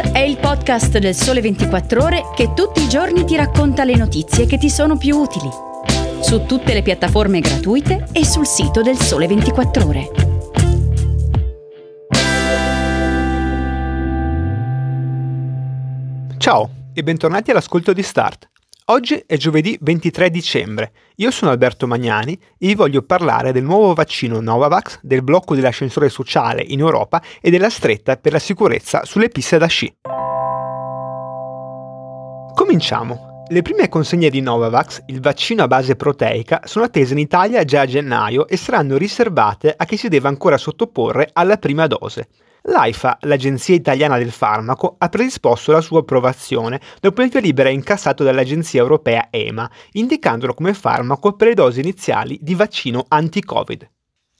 È il podcast del Sole 24 Ore che tutti i giorni ti racconta le notizie che ti sono più utili. Su tutte le piattaforme gratuite e sul sito del Sole 24 Ore. Ciao e bentornati all'ascolto di Start. Oggi è giovedì 23 dicembre. Io sono Alberto Magnani e vi voglio parlare del nuovo vaccino Novavax, del blocco dell'ascensore sociale in Europa e della stretta per la sicurezza sulle piste da sci. Cominciamo. Le prime consegne di Novavax, il vaccino a base proteica, sono attese in Italia già a gennaio e saranno riservate a chi si deve ancora sottoporre alla prima dose. L'AIFA, l'Agenzia Italiana del Farmaco, ha predisposto la sua approvazione dopo il via libera incassato dall'Agenzia Europea EMA, indicandolo come farmaco per le dosi iniziali di vaccino anti-Covid.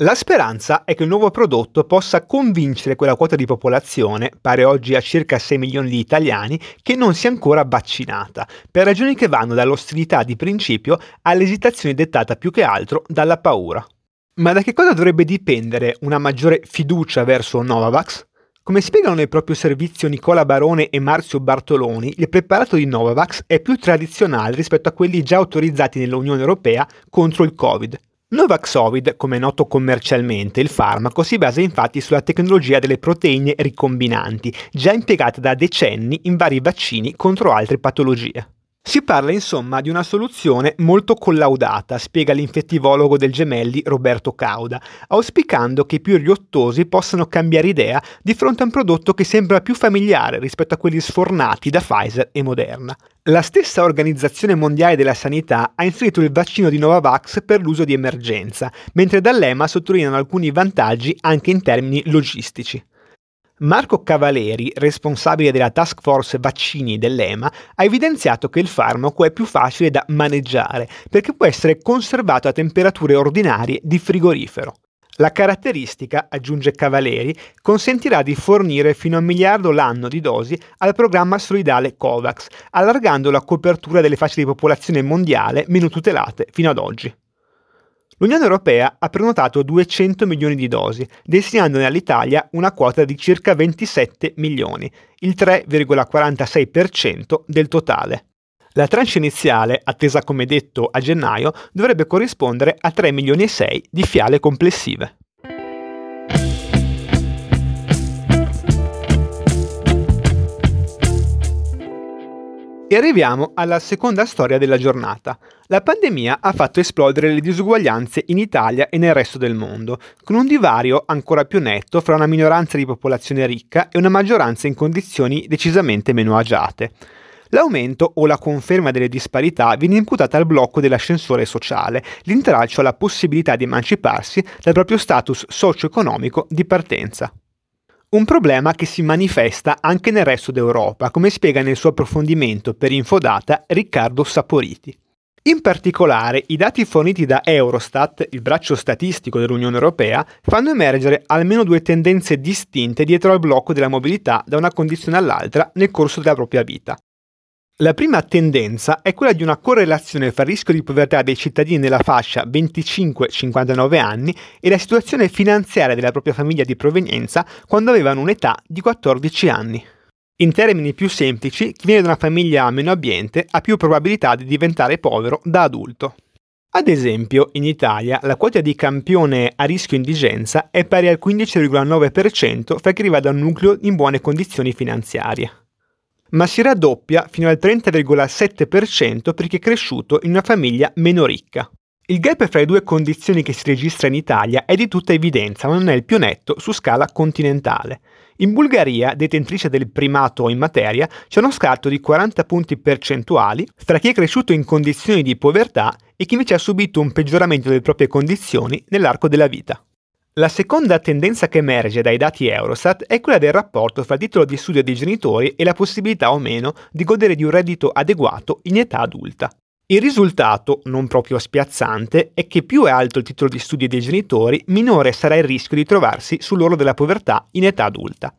La speranza è che il nuovo prodotto possa convincere quella quota di popolazione, pare oggi a circa 6 milioni di italiani, che non sia ancora vaccinata, per ragioni che vanno dall'ostilità di principio all'esitazione dettata più che altro dalla paura. Ma da che cosa dovrebbe dipendere una maggiore fiducia verso Novavax? Come spiegano nel proprio servizio Nicola Barone e Marzio Bartoloni, il preparato di Novavax è più tradizionale rispetto a quelli già autorizzati nell'Unione Europea contro il Covid. Novaxovid, come è noto commercialmente, il farmaco si basa infatti sulla tecnologia delle proteine ricombinanti, già impiegate da decenni in vari vaccini contro altre patologie. Si parla insomma di una soluzione molto collaudata, spiega l'infettivologo del Gemelli Roberto Cauda, auspicando che i più riottosi possano cambiare idea di fronte a un prodotto che sembra più familiare rispetto a quelli sfornati da Pfizer e Moderna. La stessa Organizzazione Mondiale della Sanità ha inserito il vaccino di Novavax per l'uso di emergenza, mentre dall'EMA sottolineano alcuni vantaggi anche in termini logistici. Marco Cavaleri, responsabile della task force vaccini dell'EMA, ha evidenziato che il farmaco è più facile da maneggiare perché può essere conservato a temperature ordinarie di frigorifero. La caratteristica, aggiunge Cavaleri, consentirà di fornire fino a un miliardo l'anno di dosi al programma solidale COVAX, allargando la copertura delle fasce di popolazione mondiale meno tutelate fino ad oggi. L'Unione Europea ha prenotato 200 milioni di dosi, destinandone all'Italia una quota di circa 27 milioni, il 3,46% del totale. La tranche iniziale, attesa come detto a gennaio, dovrebbe corrispondere a 3 milioni e 6 di fiale complessive. E arriviamo alla seconda storia della giornata. La pandemia ha fatto esplodere le disuguaglianze in Italia e nel resto del mondo, con un divario ancora più netto fra una minoranza di popolazione ricca e una maggioranza in condizioni decisamente meno agiate. L'aumento o la conferma delle disparità viene imputata al blocco dell'ascensore sociale, l'intralcio alla possibilità di emanciparsi dal proprio status socio-economico di partenza. Un problema che si manifesta anche nel resto d'Europa, come spiega nel suo approfondimento per Infodata Riccardo Saporiti. In particolare, i dati forniti da Eurostat, il braccio statistico dell'Unione Europea, fanno emergere almeno due tendenze distinte dietro al blocco della mobilità da una condizione all'altra nel corso della propria vita. La prima tendenza è quella di una correlazione fra il rischio di povertà dei cittadini nella fascia 25-59 anni e la situazione finanziaria della propria famiglia di provenienza quando avevano un'età di 14 anni. In termini più semplici, chi viene da una famiglia meno abbiente ha più probabilità di diventare povero da adulto. Ad esempio, in Italia la quota di campione a rischio indigenza è pari al 15,9% fra chi arriva da un nucleo in buone condizioni finanziarie ma si raddoppia fino al 30,7% per chi è cresciuto in una famiglia meno ricca. Il gap fra le due condizioni che si registra in Italia è di tutta evidenza, ma non è il più netto su scala continentale. In Bulgaria, detentrice del primato in materia, c'è uno scarto di 40 punti percentuali fra chi è cresciuto in condizioni di povertà e chi invece ha subito un peggioramento delle proprie condizioni nell'arco della vita. La seconda tendenza che emerge dai dati Eurostat è quella del rapporto fra il titolo di studio dei genitori e la possibilità o meno di godere di un reddito adeguato in età adulta. Il risultato, non proprio spiazzante, è che più è alto il titolo di studio dei genitori, minore sarà il rischio di trovarsi sull'orlo della povertà in età adulta.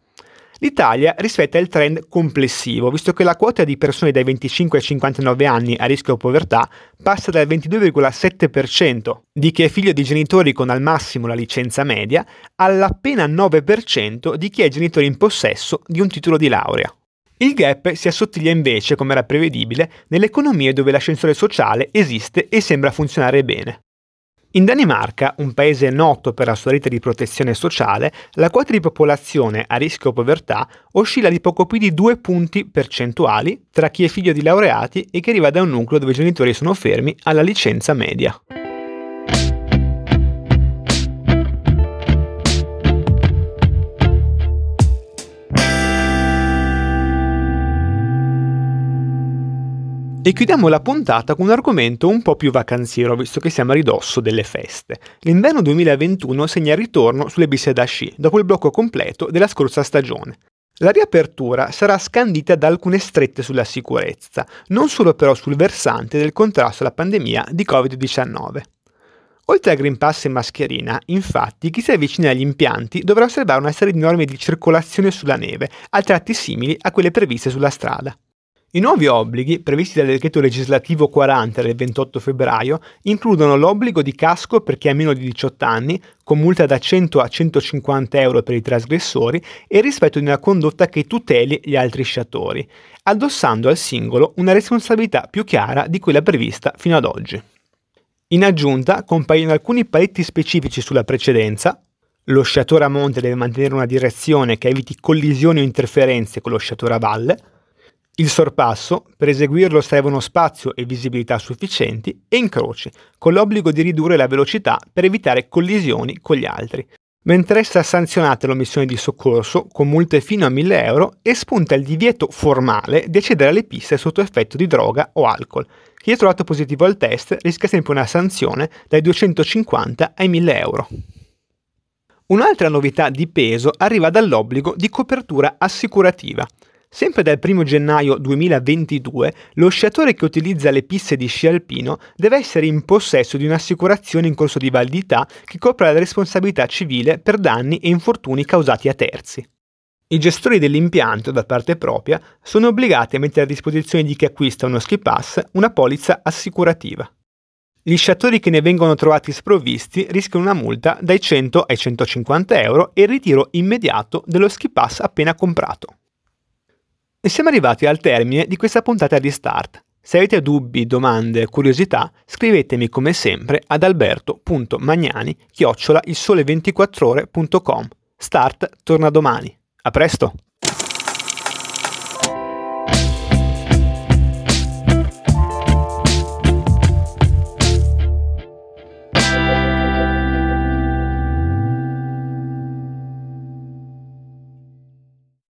L'Italia rispetta il trend complessivo, visto che la quota di persone dai 25 ai 59 anni a rischio povertà passa dal 22,7% di chi è figlio di genitori con al massimo la licenza media all'appena 9% di chi è genitore in possesso di un titolo di laurea. Il gap si assottiglia invece, come era prevedibile, nelle economie dove l'ascensore sociale esiste e sembra funzionare bene. In Danimarca, un paese noto per la sua rete di protezione sociale, la quota di popolazione a rischio povertà oscilla di poco più di due punti percentuali tra chi è figlio di laureati e chi arriva da un nucleo dove i genitori sono fermi alla licenza media. E chiudiamo la puntata con un argomento un po' più vacanziero, visto che siamo a ridosso delle feste. L'inverno 2021 segna il ritorno sulle bisse da sci, dopo il blocco completo della scorsa stagione. La riapertura sarà scandita da alcune strette sulla sicurezza, non solo però sul versante del contrasto alla pandemia di Covid-19. Oltre al Green Pass e mascherina, infatti, chi si avvicina agli impianti dovrà osservare una serie di norme di circolazione sulla neve, a tratti simili a quelle previste sulla strada. I nuovi obblighi, previsti dal decreto legislativo 40 del 28 febbraio, includono l'obbligo di casco per chi ha meno di 18 anni, con multa da 100 a 150 euro per i trasgressori, e il rispetto di una condotta che tuteli gli altri sciatori, addossando al singolo una responsabilità più chiara di quella prevista fino ad oggi. In aggiunta compaiono alcuni paletti specifici sulla precedenza, lo sciatore a monte deve mantenere una direzione che eviti collisioni o interferenze con lo sciatore a valle, il sorpasso, per eseguirlo servono spazio e visibilità sufficienti, e incroci, con l'obbligo di ridurre la velocità per evitare collisioni con gli altri. Mentre essa sanzionata l'omissione di soccorso con multe fino a 1000 euro e spunta il divieto formale di accedere alle piste sotto effetto di droga o alcol. Chi è trovato positivo al test rischia sempre una sanzione dai 250 ai 1000 euro. Un'altra novità di peso arriva dall'obbligo di copertura assicurativa. Sempre dal 1 gennaio 2022, lo sciatore che utilizza le piste di sci alpino deve essere in possesso di un'assicurazione in corso di validità che copra la responsabilità civile per danni e infortuni causati a terzi. I gestori dell'impianto, da parte propria, sono obbligati a mettere a disposizione di chi acquista uno ski pass una polizza assicurativa. Gli sciatori che ne vengono trovati sprovvisti rischiano una multa dai 100 ai 150 euro e il ritiro immediato dello ski pass appena comprato. E siamo arrivati al termine di questa puntata di Start. Se avete dubbi, domande, curiosità, scrivetemi come sempre ad alberto.magnani chiocciola il sole 24ore.com. Start torna domani. A presto!